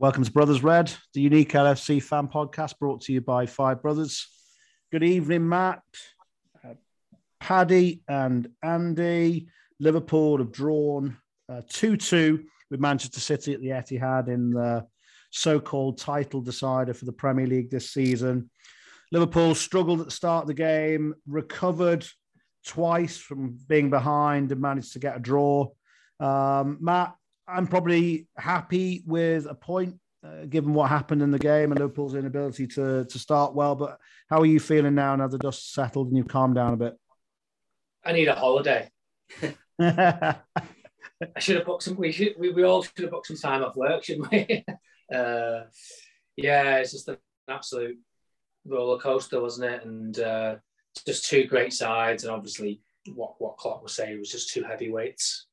Welcome to Brothers Red, the unique LFC fan podcast brought to you by Five Brothers. Good evening, Matt, uh, Paddy, and Andy. Liverpool have drawn 2 uh, 2 with Manchester City at the Etihad in the so called title decider for the Premier League this season. Liverpool struggled at the start of the game, recovered twice from being behind, and managed to get a draw. Um, Matt, I'm probably happy with a point, uh, given what happened in the game and Liverpool's inability to to start well. But how are you feeling now? Now the dust settled and you've calmed down a bit. I need a holiday. I should have booked some. We should. We, we all should have booked some time off work, shouldn't we? uh, yeah, it's just an absolute roller coaster, wasn't it? And uh, just two great sides, and obviously what what Klopp was saying was just two heavyweights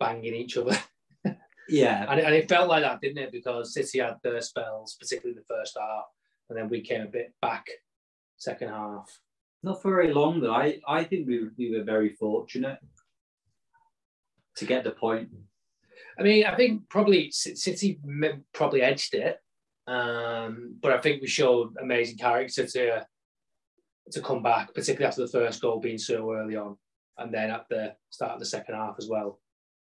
banging each other. yeah, and, and it felt like that, didn't it? Because City had their spells, particularly the first half, and then we came a bit back second half. Not for very long though. I, I think we, we were very fortunate to get the point. I mean, I think probably City probably edged it, um, but I think we showed amazing character to to come back, particularly after the first goal being so early on, and then at the start of the second half as well.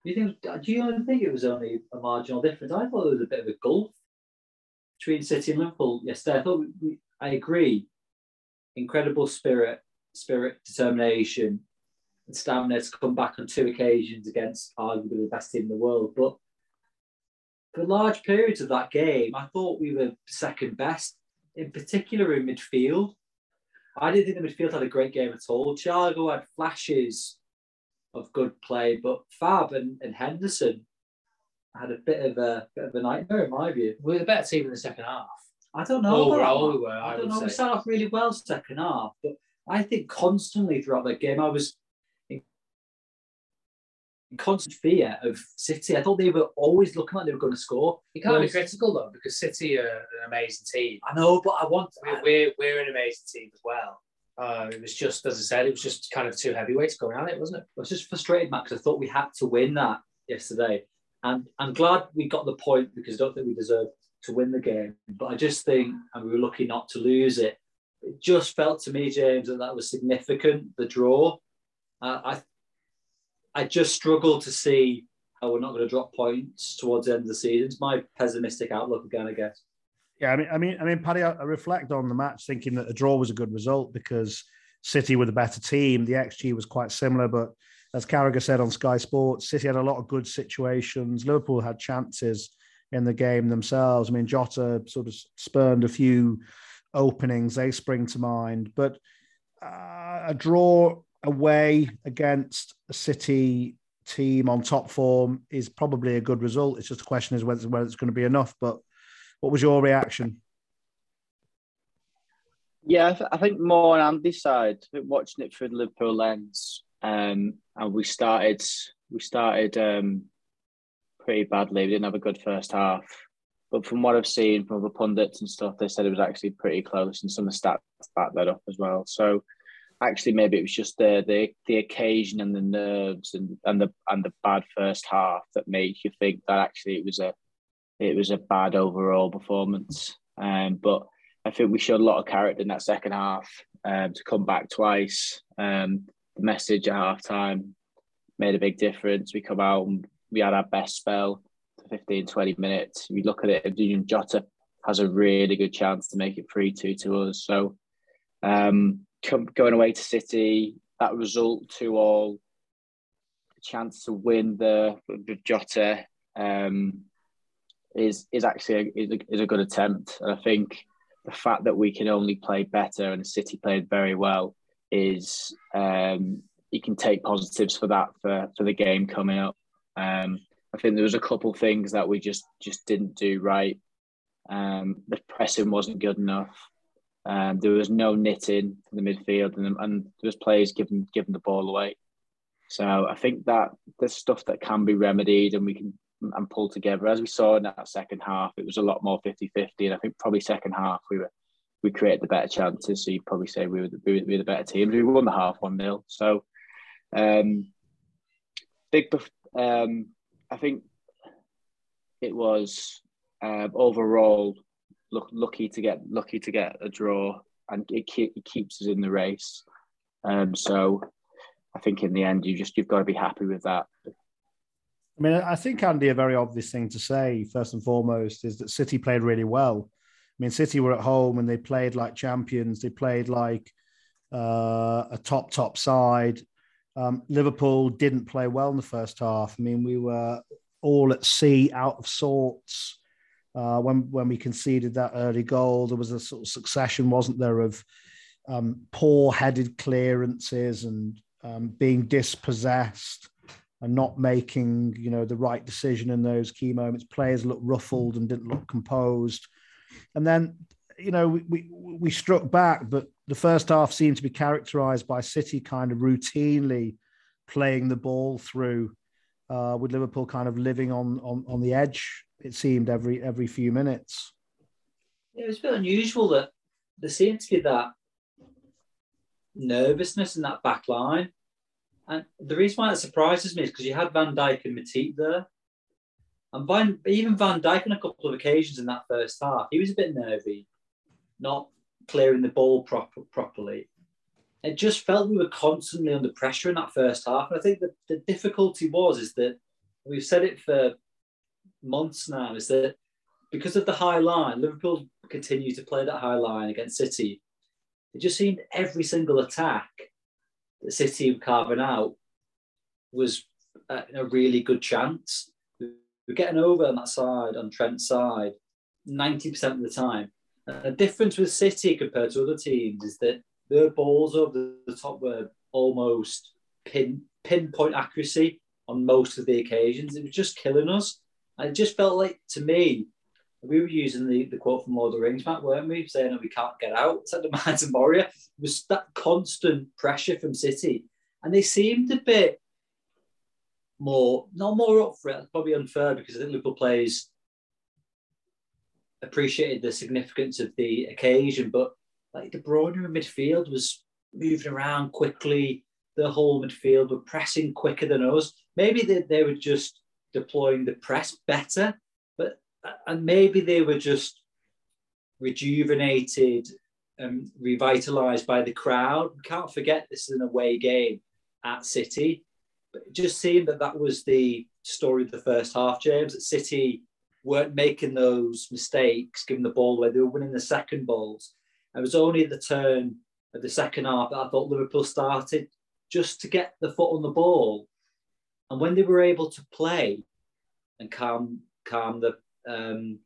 You think? Do you think it was only a marginal difference? I thought it was a bit of a gulf between City and Liverpool yesterday. I thought we, I agree. Incredible spirit, spirit, determination, and stamina to come back on two occasions against arguably the best team in the world. But for large periods of that game, I thought we were second best, in particular in midfield. I didn't think the midfield had a great game at all. Thiago had flashes of good play, but Fab and, and Henderson had a bit of a bit of a nightmare in my view. We were the better team in the second half. I don't know. Overall, we were. I, I don't know. Say. We started off really well second half, but I think constantly throughout the game, I was in constant fear of City. I thought they were always looking like they were going to score. You can't Whereas, be critical though, because City are an amazing team. I know, but I want. We're, we're, we're an amazing team as well. Uh, it was just, as I said, it was just kind of two heavyweights going at it, wasn't it? I was just frustrated, Max. I thought we had to win that yesterday, and I'm glad we got the point because I don't think we deserved to win the game. But I just think, and we were lucky not to lose it. It just felt to me, James, that that was significant. The draw. Uh, I I just struggle to see how we're not going to drop points towards the end of the season. It's my pessimistic outlook again, I guess. Yeah, I mean, I mean, I mean, Paddy, I, reflect on the match thinking that a draw was a good result because City were the better team. The XG was quite similar, but as Carragher said on Sky Sports, City had a lot of good situations. Liverpool had chances in the game themselves. I mean, Jota sort of spurned a few openings; they spring to mind. But uh, a draw away against a City team on top form is probably a good result. It's just a question is whether it's going to be enough. But what was your reaction? Yeah, I, th- I think more on Andy's side. watching it through the Liverpool lens, um, and we started we started um, pretty badly. We didn't have a good first half, but from what I've seen from the pundits and stuff, they said it was actually pretty close, and some of the stats back that up as well. So actually maybe it was just the the the occasion and the nerves and, and the and the bad first half that made you think that actually it was a it was a bad overall performance. Um, but I think we showed a lot of character in that second half um, to come back twice. Um, the message at half time made a big difference. We come out and we had our best spell for 15, 20 minutes. We look at it, Jota has a really good chance to make it 3 2 to us. So um, going away to City, that result to all, a chance to win the, the Jota um, is is actually a, is, a, is a good attempt. And I think the fact that we can only play better and City played very well is um, you can take positives for that for, for the game coming up. Um, I think there was a couple things that we just just didn't do right. Um, the pressing wasn't good enough. Um, there was no knitting in the midfield, and, and there was players giving giving the ball away. So I think that there's stuff that can be remedied, and we can and pull together. As we saw in that second half, it was a lot more 50-50, and I think probably second half we were we created the better chances. So you'd probably say we were the, we were the better team. We won the half one 0 So um, big. Um, I think it was uh, overall, look lucky to get lucky to get a draw, and it, keep, it keeps us in the race. Um, so I think in the end, you just you've got to be happy with that. I mean, I think Andy, a very obvious thing to say first and foremost is that City played really well. I mean, City were at home and they played like champions. They played like uh, a top top side. Um, Liverpool didn't play well in the first half. I mean, we were all at sea, out of sorts. Uh, when when we conceded that early goal, there was a sort of succession, wasn't there, of um, poor-headed clearances and um, being dispossessed and not making, you know, the right decision in those key moments. Players looked ruffled and didn't look composed. And then, you know, we, we, we struck back, but the first half seemed to be characterized by City kind of routinely playing the ball through, uh, with Liverpool kind of living on, on, on the edge, it seemed, every, every few minutes. Yeah, it was a bit unusual that seemed to be that nervousness in that back line. And the reason why that surprises me is because you had Van Dijk and Matip there. And Van, even Van Dijk on a couple of occasions in that first half, he was a bit nervy, not clearing the ball proper, properly. It just felt we were constantly under pressure in that first half. And I think that the difficulty was is that we've said it for months now, is that because of the high line, Liverpool continue to play that high line against City. It just seemed every single attack that City carving out was uh, a, a really good chance we're getting over on that side, on Trent's side, 90% of the time. And the difference with City compared to other teams is that their balls over the top were almost pin pinpoint accuracy on most of the occasions. It was just killing us. And it just felt like to me, we were using the, the quote from Lord of the Rings, Matt, weren't we? Saying that we can't get out. Like the of Moria. It was that constant pressure from City. And they seemed a bit more, not more up for it. probably unfair because I think Liverpool players appreciated the significance of the occasion, but like De Bruyne in midfield was moving around quickly. The whole midfield were pressing quicker than us. Maybe they, they were just deploying the press better, and maybe they were just rejuvenated and revitalized by the crowd. We can't forget this is an away game at City it just seemed that that was the story of the first half, James. That City weren't making those mistakes, giving the ball away. They were winning the second balls. It was only at the turn of the second half that I thought Liverpool started just to get the foot on the ball. And when they were able to play and calm calm the um,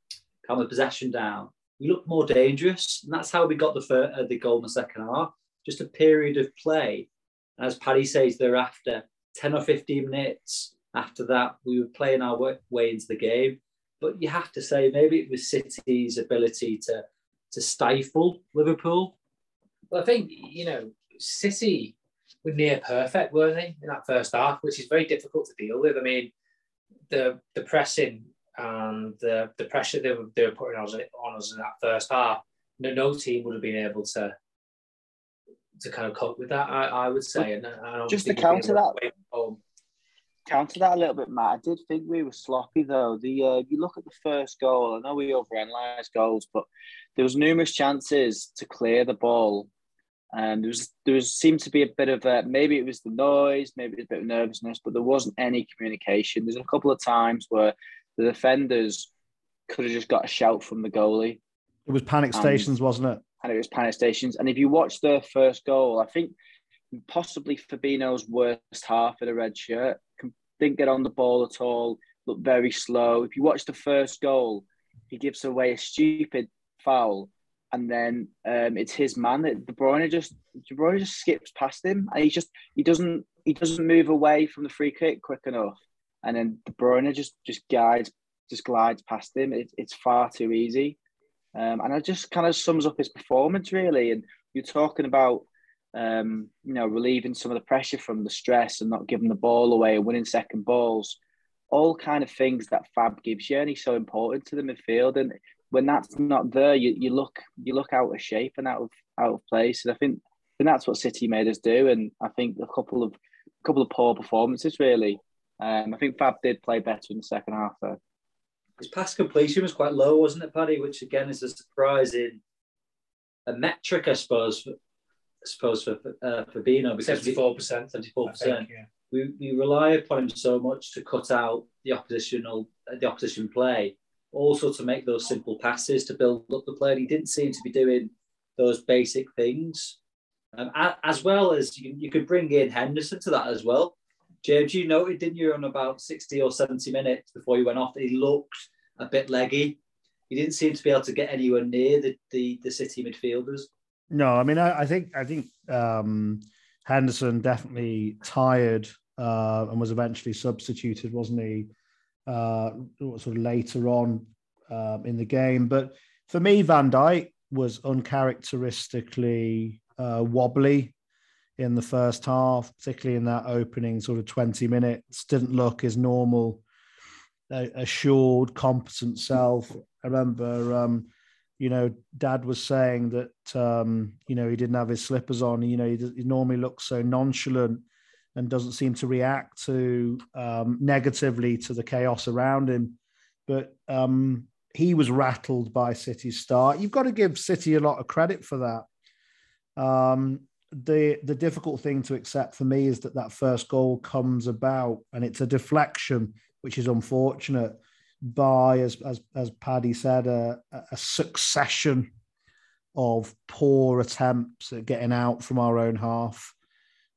calm the possession down, we looked more dangerous. And that's how we got the first, uh, the goal in the second half. Just a period of play. And as Paddy says thereafter, 10 or 15 minutes after that, we were playing our way into the game. But you have to say, maybe it was City's ability to, to stifle Liverpool. Well, I think, you know, City were near perfect, weren't they, in that first half, which is very difficult to deal with. I mean, the the pressing and the, the pressure they were, they were putting on us, on us in that first half, no, no team would have been able to to kind of cope with that. I, I would say, and I just to counter that, counter that a little bit, Matt. I did think we were sloppy though. The uh, you look at the first goal. I know we overanalyze goals, but there was numerous chances to clear the ball, and there was there was seemed to be a bit of a, maybe it was the noise, maybe it was a bit of nervousness, but there wasn't any communication. There's a couple of times where the defenders could have just got a shout from the goalie. It was panic stations, wasn't it? and it was panic stations. And if you watch the first goal, I think possibly Fabinho's worst half in a red shirt. Didn't get on the ball at all. Looked very slow. If you watch the first goal, he gives away a stupid foul, and then um, it's his man. that De Bruyne just De Bruyne just skips past him, and he just he doesn't he doesn't move away from the free kick quick enough, and then De Bruyne just just guides just glides past him. It, it's far too easy. Um, and it just kind of sums up his performance really. And you're talking about, um, you know, relieving some of the pressure from the stress and not giving the ball away and winning second balls, all kind of things that Fab gives you, and he's so important to the midfield. And when that's not there, you, you look you look out of shape and out of out of place. And I think and that's what City made us do. And I think a couple of a couple of poor performances really. Um, I think Fab did play better in the second half though. his pass completion was quite low, wasn't it, Paddy? Which again is a surprising a metric, I suppose, for, I suppose for uh, Fabinho because Seventy four percent. seventy four percent. We we rely upon him so much to cut out the oppositional the opposition play, also to make those simple passes to build up the play. And he didn't seem to be doing those basic things, um, as well as you, you could bring in Henderson to that as well. James, you noted, didn't you, on about 60 or 70 minutes before you went off, he looked a bit leggy. He didn't seem to be able to get anywhere near the, the, the City midfielders. No, I mean, I, I think I think um, Henderson definitely tired uh, and was eventually substituted, wasn't he? Uh, sort of later on um, in the game, but for me, Van Dijk was uncharacteristically uh, wobbly in the first half, particularly in that opening sort of 20 minutes. Didn't look his normal, uh, assured, competent self. I remember, um, you know, Dad was saying that, um, you know, he didn't have his slippers on. You know, he, he normally looks so nonchalant and doesn't seem to react to um, negatively to the chaos around him. But um, he was rattled by City's start. You've got to give City a lot of credit for that. Um, the the difficult thing to accept for me is that that first goal comes about and it's a deflection, which is unfortunate. By as as as Paddy said, a, a succession of poor attempts at getting out from our own half,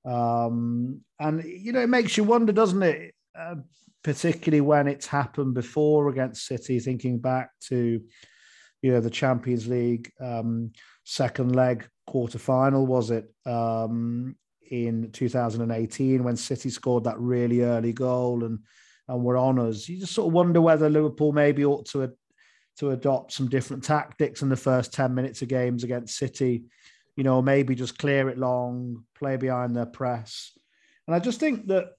um, and you know it makes you wonder, doesn't it? Uh, particularly when it's happened before against City. Thinking back to you know the Champions League um, second leg quarter final, was it? Um, in 2018 when City scored that really early goal and and were on us. You just sort of wonder whether Liverpool maybe ought to to adopt some different tactics in the first 10 minutes of games against City. You know, maybe just clear it long, play behind their press. And I just think that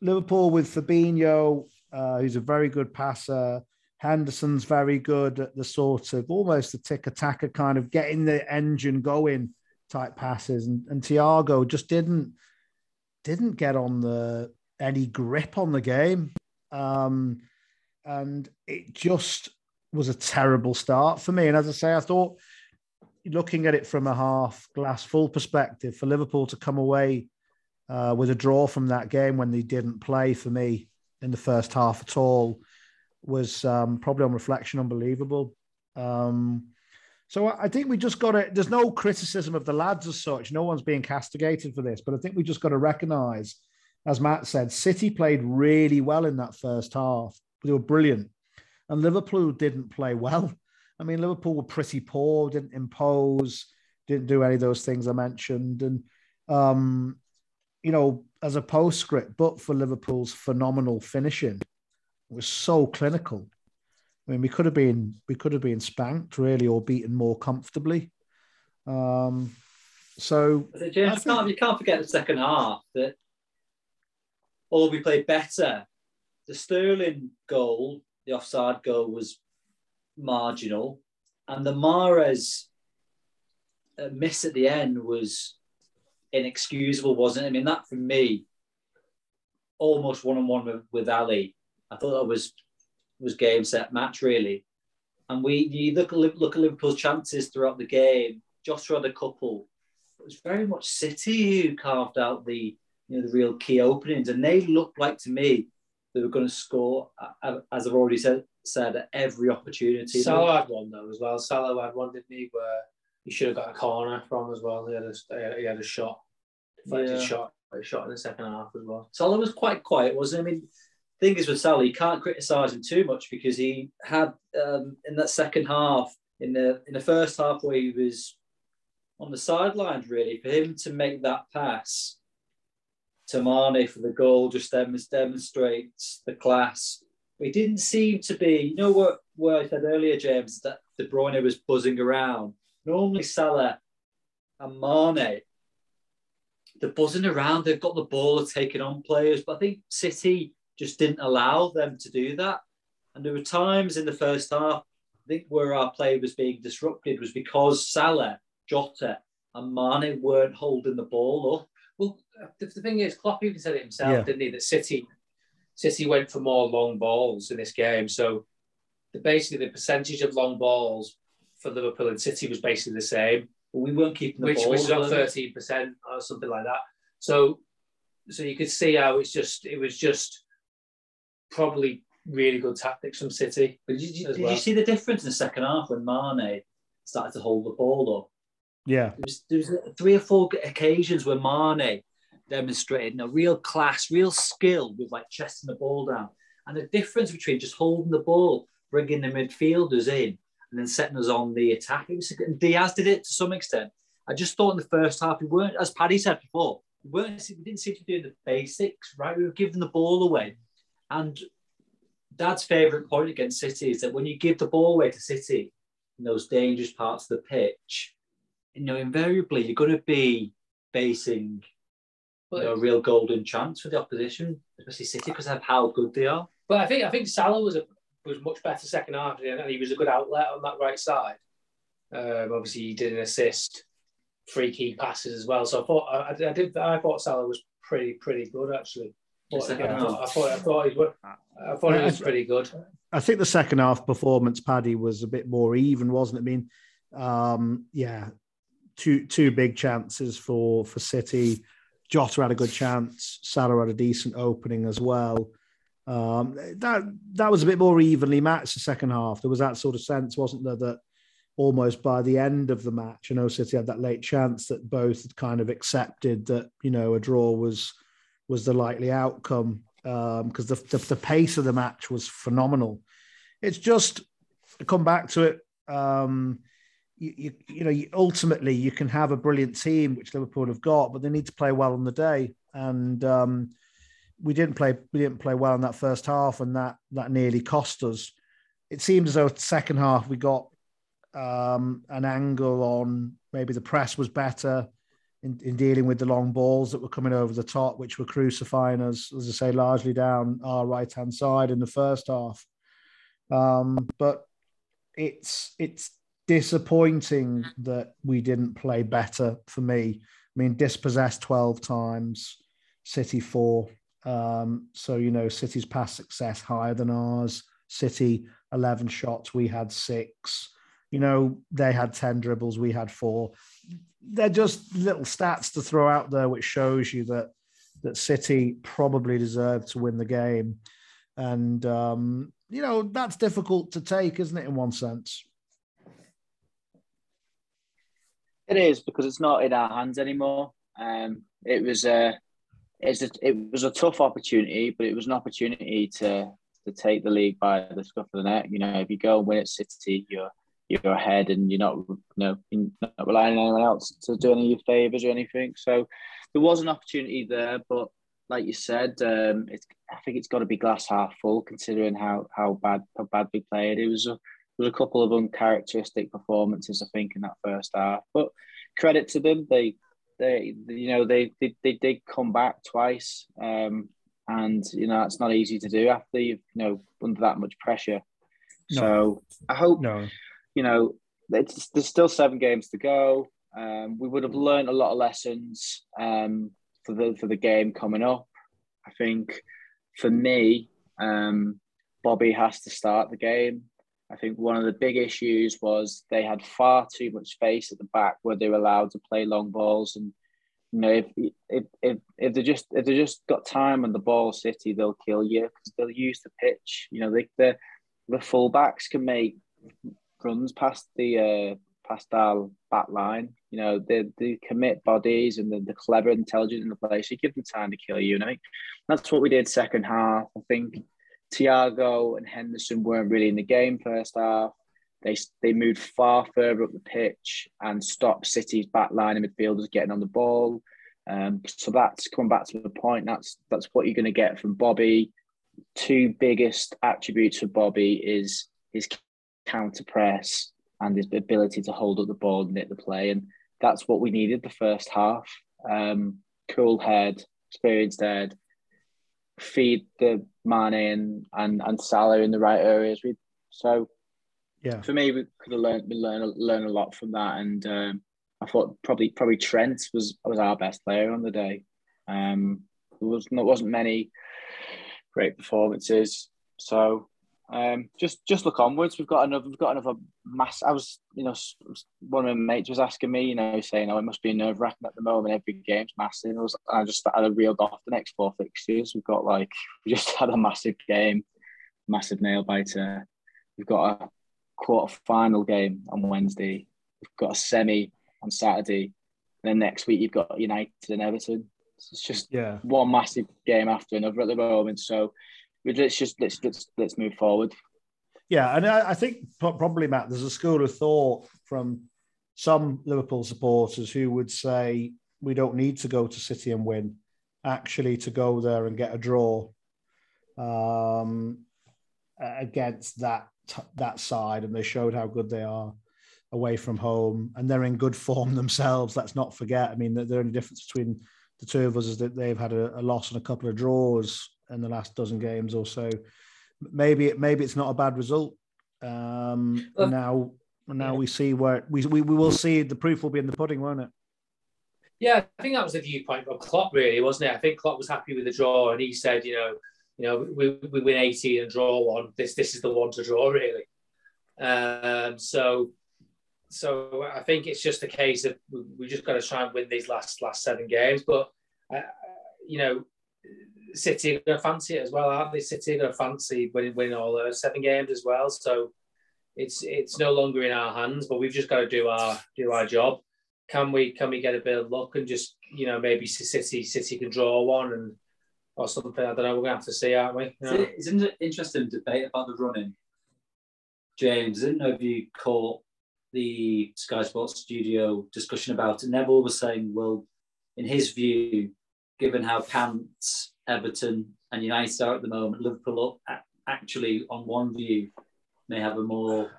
Liverpool with Fabinho, uh, who's a very good passer, Henderson's very good at the sort of almost the tiki-taka kind of getting the engine going type passes, and, and Thiago just didn't didn't get on the any grip on the game, um, and it just was a terrible start for me. And as I say, I thought looking at it from a half glass full perspective for Liverpool to come away uh, with a draw from that game when they didn't play for me in the first half at all was um, probably on reflection unbelievable. Um, so I think we just got to. There's no criticism of the lads as such. No one's being castigated for this, but I think we just got to recognise, as Matt said, City played really well in that first half. They were brilliant, and Liverpool didn't play well. I mean, Liverpool were pretty poor, didn't impose, didn't do any of those things I mentioned, and um, you know, as a postscript, but for Liverpool's phenomenal finishing, was so clinical. I mean, we could have been we could have been spanked really or beaten more comfortably. Um, so James, think... can't, you can't forget the second half that although we played better, the Sterling goal, the offside goal, was marginal, and the Mahrez uh, miss at the end was inexcusable, wasn't it? I mean, that for me, almost one on one with Alli I thought that was was game set match really. And we you look look at Liverpool's chances throughout the game. Jota had a couple. It was very much City who carved out the you know the real key openings, and they looked like to me they were going to score as I've already said said at every opportunity. Salah had one though as well. Salah had one, didn't he? Where he should have got a corner from as well. He had a he had a shot, deflected yeah. shot, a shot in the second half as well. Salah was quite quiet, wasn't he? I mean, thing is with Sally, you can't criticise him too much because he had um, in that second half, in the in the first half where he was on the sidelines, really, for him to make that pass to Mane for the goal just demonstrates the class. It didn't seem to be, you know what, what I said earlier, James, that De Bruyne was buzzing around. Normally Salah and Mane, they're buzzing around, they've got the ball, they're taking on players, but I think City just didn't allow them to do that. And there were times in the first half, I think, where our play was being disrupted was because Salah, Jota, and Mane weren't holding the ball up. Well, the, the thing is, Klopp even said it himself, yeah. didn't he? That City, City went for more long balls in this game. So the basically the percentage of long balls for Liverpool and City was basically the same, But we weren't keeping the which ball. which was on thirteen percent or something like that. So so you could see how it's just it was just probably really good tactics from City. But did, you, did well. you see the difference in the second half when Mane started to hold the ball up? Yeah. There was, there was three or four occasions where Mane demonstrated a real class, real skill with like chesting the ball down. And the difference between just holding the ball, bringing the midfielders in, and then setting us on the attack. It was, and Diaz did it to some extent. I just thought in the first half we weren't, as Paddy said before, we weren't. We didn't seem to do the basics right. We were giving the ball away, and Dad's favourite point against City is that when you give the ball away to City in those dangerous parts of the pitch, you know, invariably you're going to be facing you know, a real golden chance for the opposition, especially City, because of how good they are. But I think I think Salah was a was much better second half, and he was a good outlet on that right side. Um, obviously, he did an assist, free key passes as well. So I thought I, I did I thought Salah was pretty pretty good actually. The second I, half. thought, I thought I thought he was, I thought he was pretty good. I think the second half performance, Paddy, was a bit more even, wasn't it? I mean, um, yeah, two two big chances for for City. Jota had a good chance. Salah had a decent opening as well. Um, that that was a bit more evenly matched the second half. There was that sort of sense, wasn't there, that almost by the end of the match, you know, City had that late chance that both had kind of accepted that you know a draw was was the likely outcome because the, the the pace of the match was phenomenal. It's just come back to it. Um, you, you, you know, you, ultimately you can have a brilliant team, which Liverpool have got, but they need to play well on the day. And um, we didn't play, we didn't play well in that first half, and that that nearly cost us. It seemed as though second half we got um, an angle on maybe the press was better in, in dealing with the long balls that were coming over the top, which were crucifying us, as I say, largely down our right hand side in the first half. Um, but it's it's disappointing that we didn't play better for me. I mean, dispossessed 12 times, City four. Um, so, you know, City's past success higher than ours. City 11 shots, we had six. You know, they had 10 dribbles, we had four. They're just little stats to throw out there, which shows you that that City probably deserved to win the game. And, um, you know, that's difficult to take, isn't it, in one sense? It is because it's not in our hands anymore. Um, it was a, it's a, it was a tough opportunity, but it was an opportunity to to take the league by the scruff of the neck. You know, if you go and win at City, you're you're ahead, and you're not you know you're not relying on anyone else to do any of your favors or anything. So there was an opportunity there, but like you said, um, it's I think it's got to be glass half full considering how how bad how bad we played. It was a there was a couple of uncharacteristic performances, I think, in that first half. But credit to them, they they you know they they, they did come back twice, um, and you know it's not easy to do after you've you know under that much pressure. No. So I hope No. You know it's, there's still seven games to go. Um, we would have learned a lot of lessons um, for the for the game coming up. I think for me, um, Bobby has to start the game. I think one of the big issues was they had far too much space at the back where they were allowed to play long balls. And you know, if if if, if they just if they just got time on the ball, City they'll kill you because they'll use the pitch. You know, they the the fullbacks can make runs past the uh, past our back line. You know, they, they commit bodies and they're, they're clever, intelligent in the play. You give them time to kill you. And I think that's what we did second half. I think Thiago and Henderson weren't really in the game first half. They they moved far further up the pitch and stopped City's back line and midfielders getting on the ball. Um, so that's coming back to the point. That's that's what you're going to get from Bobby. Two biggest attributes of Bobby is his counter press and his ability to hold up the ball and knit the play, and that's what we needed the first half. Um, cool head, experienced head, feed the Mane and, and, and Salah in the right areas. We so Yeah. for me, we could have learned we learn learn a lot from that, and um, I thought probably probably Trent was was our best player on the day. Um, there was there wasn't many great performances, so Um, just just look onwards. We've got another. We've got another mass. I was, you know, one of my mates was asking me, you know, saying, "Oh, it must be nerve wracking at the moment. Every game's massive." I was, I just I reeled off the next four fixtures. We've got like we just had a massive game, massive nail biter. We've got a quarter final game on Wednesday. We've got a semi on Saturday, and then next week you've got United and Everton. It's just Yeah. one massive game after another at the moment. So let's just let's let's let's move forward. Yeah, and I, I think probably Matt, there's a school of thought from some Liverpool supporters who would say we don't need to go to City and win, actually to go there and get a draw um, against that that side, and they showed how good they are away from home, and they're in good form themselves. Let's not forget. I mean, the, the only difference between the two of us is that they've had a, a loss and a couple of draws in the last dozen games or so maybe maybe it's not a bad result. Um, Well, now now yeah. we see where we, we we will see the proof will be in the pudding, won't it? Yeah, I think that was the viewpoint of Klopp, really, wasn't it? I think Klopp was happy with the draw, and he said, you know, you know, we, we win 18 and draw one. This this is the one to draw, really. Um, so, so I think it's just a case of we, we just got to try and win these last last seven games. But uh, you know, City are going to fancy it as well, aren't they? City are going to fancy winning, winning all those seven games as well. So it's it's no longer in our hands, but we've just got to do our do our job. Can we can we get a bit of luck and just you know maybe City City can draw one and or something? I don't know. We're gonna have to see, aren't we? It's, it's an interesting debate about the running. James, I didn't know if you caught the Sky Sports studio discussion about it. Neville was saying, well, in his view, given how pants Everton and United are at the moment, Liverpool a- actually, on one view, may have a more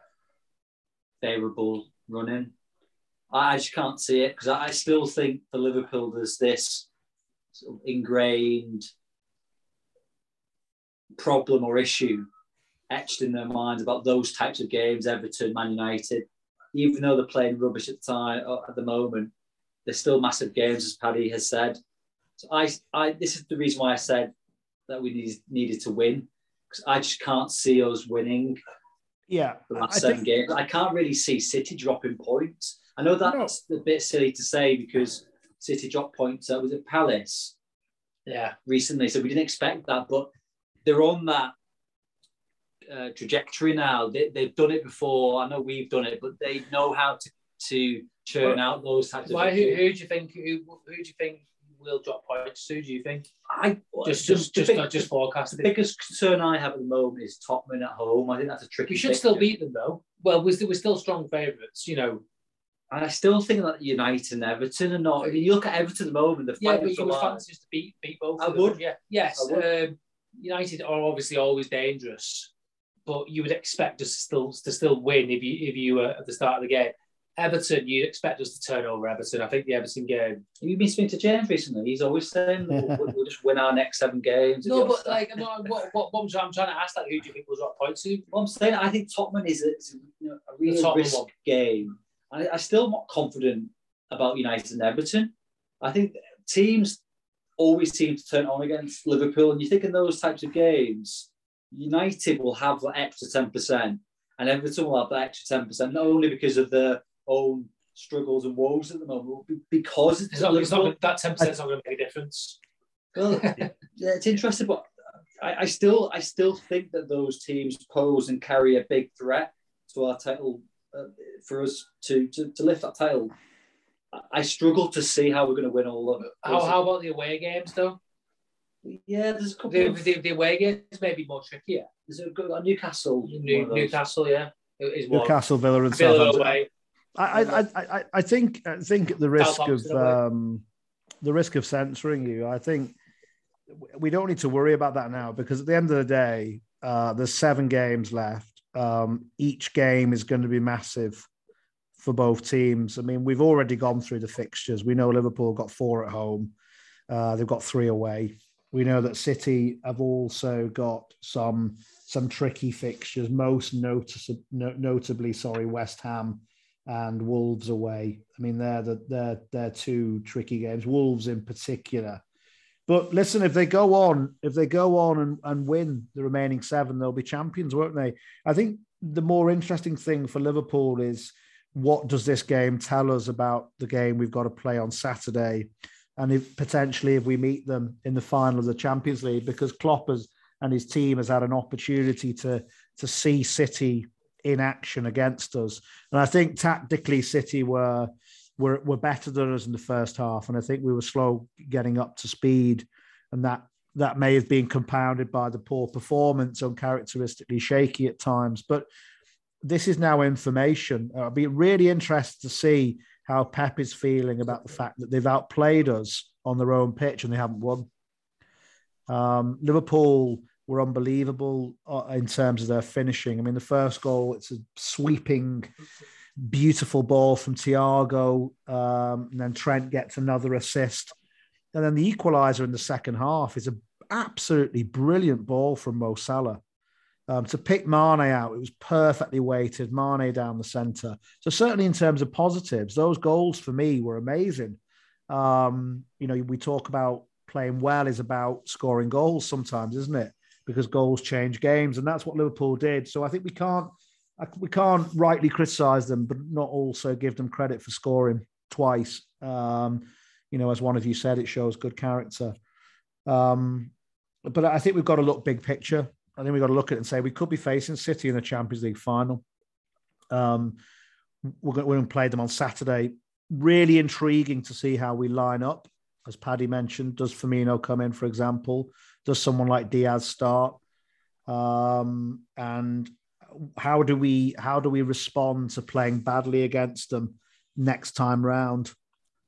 favourable running. I I just can't see it because I still think for Liverpool there's this sort of ingrained problem or issue etched in their minds about those types of games, Everton, Man United, even though they're playing rubbish at the time uh, at the moment, they're still massive games, as Paddy has said. So I, I this is the reason why I said that we need, needed to win because I just can't see us winning Yeah, the I last seven think games. I can't really see City dropping points. I know that's a bit silly to say because City dropped points. Uh, was it Palace? Yeah, recently, so we didn't expect that. But they're on that uh, trajectory now. They, they've done it before. I know we've done it, but they know how to to churn out those types Why? Who, who do you think? Who, who do you think will drop points to? Do you think? I Just just just big- just forecast The forecasted. biggest concern I have at the moment is Tottenham at home. I think that's a tricky. You should still beat them though. Well, we're still, we're still strong favourites. You know. And I still think that United and Everton are not. I mean, you look at Everton at the moment. They're Yeah, but you would fancy us to beat beat both. I of them. would. Yeah. Yes. Would. Um, United are obviously always dangerous, but you would expect us to still to still win if you if you were at the start of the game. Everton, you'd expect us to turn over Everton. I think the Everton game. You've been speaking to James recently. He's always saying we'll, we'll- just win our next seven games. No, but like, no, what, what, what I'm trying to ask, like, who do you think will drop points to? What I'm saying, I think Tottenham is a, is a, you know, a The real risk one. game. I, I'm still not confident about United and Everton. I think teams always seem to turn on against Liverpool, and you think in those types of games, United will have that extra ten percent, and Everton will have that extra ten percent, not only because of their own struggles and woes at the moment, because it's It's not, it's not, that ten percent is not going to make a difference. Well, yeah, it's interesting, but I, I still, I still think that those teams pose and carry a big threat to our title uh, for us to, to to lift that title. I- I struggle to see how we're going to win all of it. How, how about the away games though? Yeah, there's a couple. The, of, the, the away games may be more trickier. there's a good Newcastle. New. Newcastle, yeah, is one. Newcastle, Villa, and Villa Southampton. away. I, I, I, I, think I think at the risk of um, the risk of censoring you, I think we don't need to worry about that now because at the end of the day, uh, there's seven games left. Um, each game is going to be massive for both teams. I mean, we've already gone through the fixtures. We know Liverpool got four at home. Uh, they've got three away. We know that City have also got some some tricky fixtures. Most notice, no, notably, sorry, West Ham and Wolves away. I mean, they're the they're they're two tricky games. Wolves in particular But listen, if they go on, if they go on and, and win the remaining seven, they'll be champions, won't they? I think the more interesting thing for Liverpool is what does this game tell us about the game we've got to play on Saturday, and if potentially if we meet them in the final of the Champions League, because Klopp has, and his team has had an opportunity to to see City in action against us, and I think tactically City were were were better than us in the first half, and I think we were slow getting up to speed, and that that may have been compounded by the poor performance, uncharacteristically shaky at times. But this is now information. I'll be really interested to see how Pep is feeling about the fact that they've outplayed us on their own pitch and they haven't won. Um, Liverpool were unbelievable uh, in terms of their finishing. I mean, the first goal, it's a sweeping beautiful ball from Thiago. Um, and then Trent gets another assist. And then the equaliser in the second half is an absolutely brilliant ball from Mo Salah. Um, to pick Mane out, it was perfectly weighted. Mane down the centre. So certainly in terms of positives, those goals for me were amazing. Um, you know, we talk about playing well is about scoring goals sometimes, isn't it? Because goals change games, and that's what Liverpool did. So I think we can't we can't rightly criticize them, but not also give them credit for scoring twice. Um, you know, as one of you said, it shows good character. Um, but I think we've got to look big picture. I think we've got to look at it and say we could be facing City in the Champions League final. Um, we're going, we're going to play them on Saturday. Really intriguing to see how we line up. As Paddy mentioned, does Firmino come in, for example? Does someone like Diaz start? Um, and how do we how do we respond to playing badly against them next time round?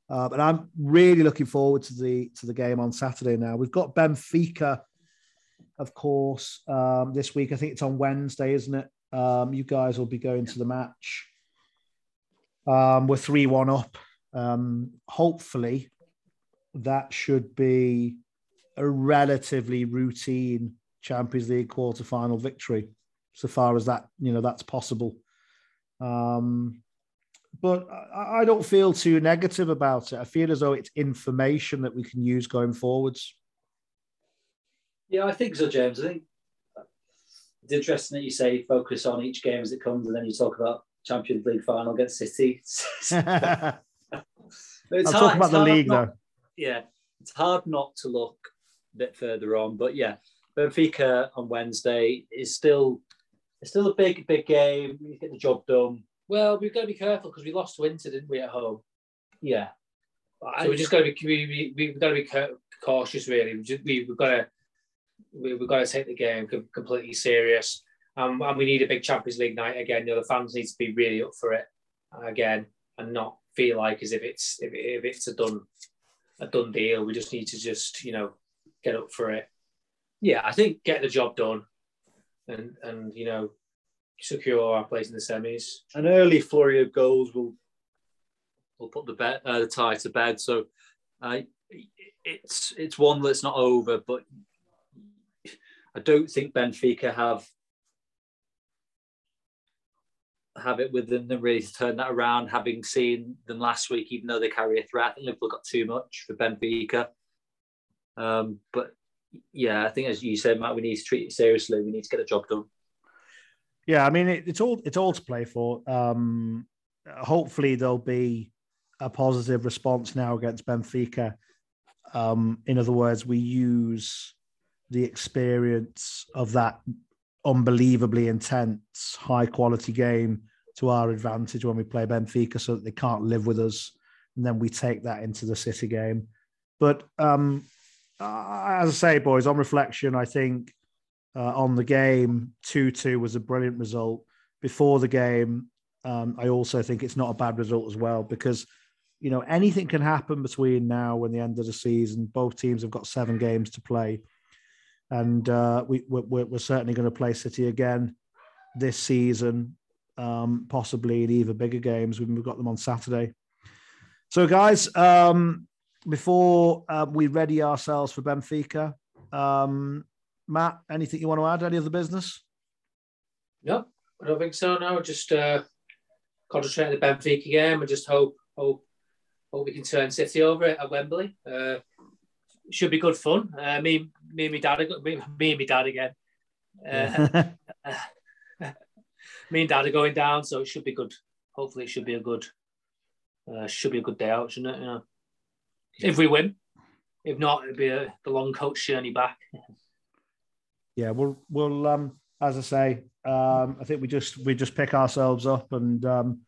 Uh, but I'm really looking forward to the to the game on Saturday. Now we've got Benfica, of course, um, this week. I think it's on Wednesday, isn't it? Um, you guys will be going to the match. Um, we're three one up. Um, hopefully, that should be a relatively routine Champions League quarter final victory so far as that you know that's possible. Um, but I, I don't feel too negative about it. I feel as though it's information that we can use going forwards. Yeah, I think so, James. I think it's interesting that you say focus on each game as it comes, and then you talk about Champions League final against City. I'm talking about the league, not, though. Yeah, it's hard not to look bit further on, but yeah, Benfica on Wednesday is still it's still a big, big game. You get the job done. Well, we've got to be careful because we lost to Inter, didn't we, at home? Yeah. So we just got to be we, we, have got to be cautious, really. We just, we, have got to we, have got to take the game completely serious, um, and we need a big Champions League night again. You know, the fans need to be really up for it again, and not feel like as if it's if, if it's a done a done deal. We just need to just you know get up for it. Yeah, I think get the job done and and you know secure our place in the semis. An early flurry of goals will will put the bet uh, the tie to bed. So uh, it's it's one that's not over, but I don't think Benfica have have it within them really to turn that around. Having seen them last week, even though they carry a threat, I think Liverpool got too much for Benfica. Um, but yeah, I think as you said, Matt, we need to treat it seriously. We need to get the job done. Yeah, I mean, it, it's all it's all to play for. Um, hopefully, there'll be a positive response now against Benfica. Um, in other words, we use the experience of that unbelievably intense, high quality game to our advantage when we play Benfica, so that they can't live with us, and then we take that into the City game. But um, uh, as I say, boys, on reflection, I think uh, on the game, 2 2 was a brilliant result. Before the game, um, I also think it's not a bad result as well because, you know, anything can happen between now and the end of the season. Both teams have got seven games to play. And uh, we, we're, we're certainly going to play City again this season, um, possibly in even bigger games. When we've got them on Saturday. So, guys, um, before uh, we ready ourselves for Benfica, um, Matt, anything you want to add? Any other business? No, I don't think so. No, just uh, concentrate on the Benfica game and just hope hope hope we can turn City over at Wembley. Uh, should be good fun. Uh, me, me and my dad, me, me and my dad again. Uh, me and dad are going down, so it should be good. Hopefully, it should be a good, uh, should be a good day out, shouldn't it? You know, if we win. If not, it'd be a, the long coach journey back. yeah, we'll we'll um as I say, um, I think we just we just pick ourselves up and um,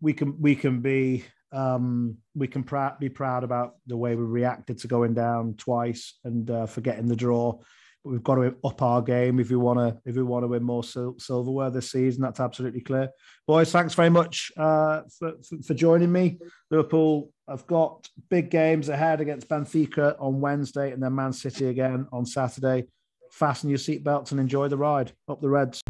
we can we can be um, we can pr- be proud about the way we reacted to going down twice and uh, forgetting the draw. We've got to up our game if we want to if we want to win more sil- silverware this season. That's absolutely clear, boys. Thanks very much uh, for, for, joining me, Liverpool. I've got big games ahead against Benfica on Wednesday and then Man City again on Saturday. Fasten your seatbelts and enjoy the ride. Up the Reds.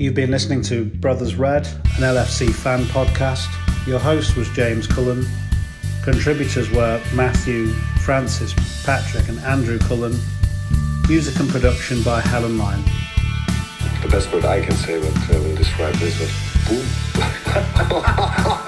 You've been listening to Brothers Red, an LFC fan podcast. Your host was James Cullen. Contributors were Matthew, Francis, Patrick, and Andrew Cullen. Music and production by Helen Lyne. The best word I can say what uh, will describe this was boom.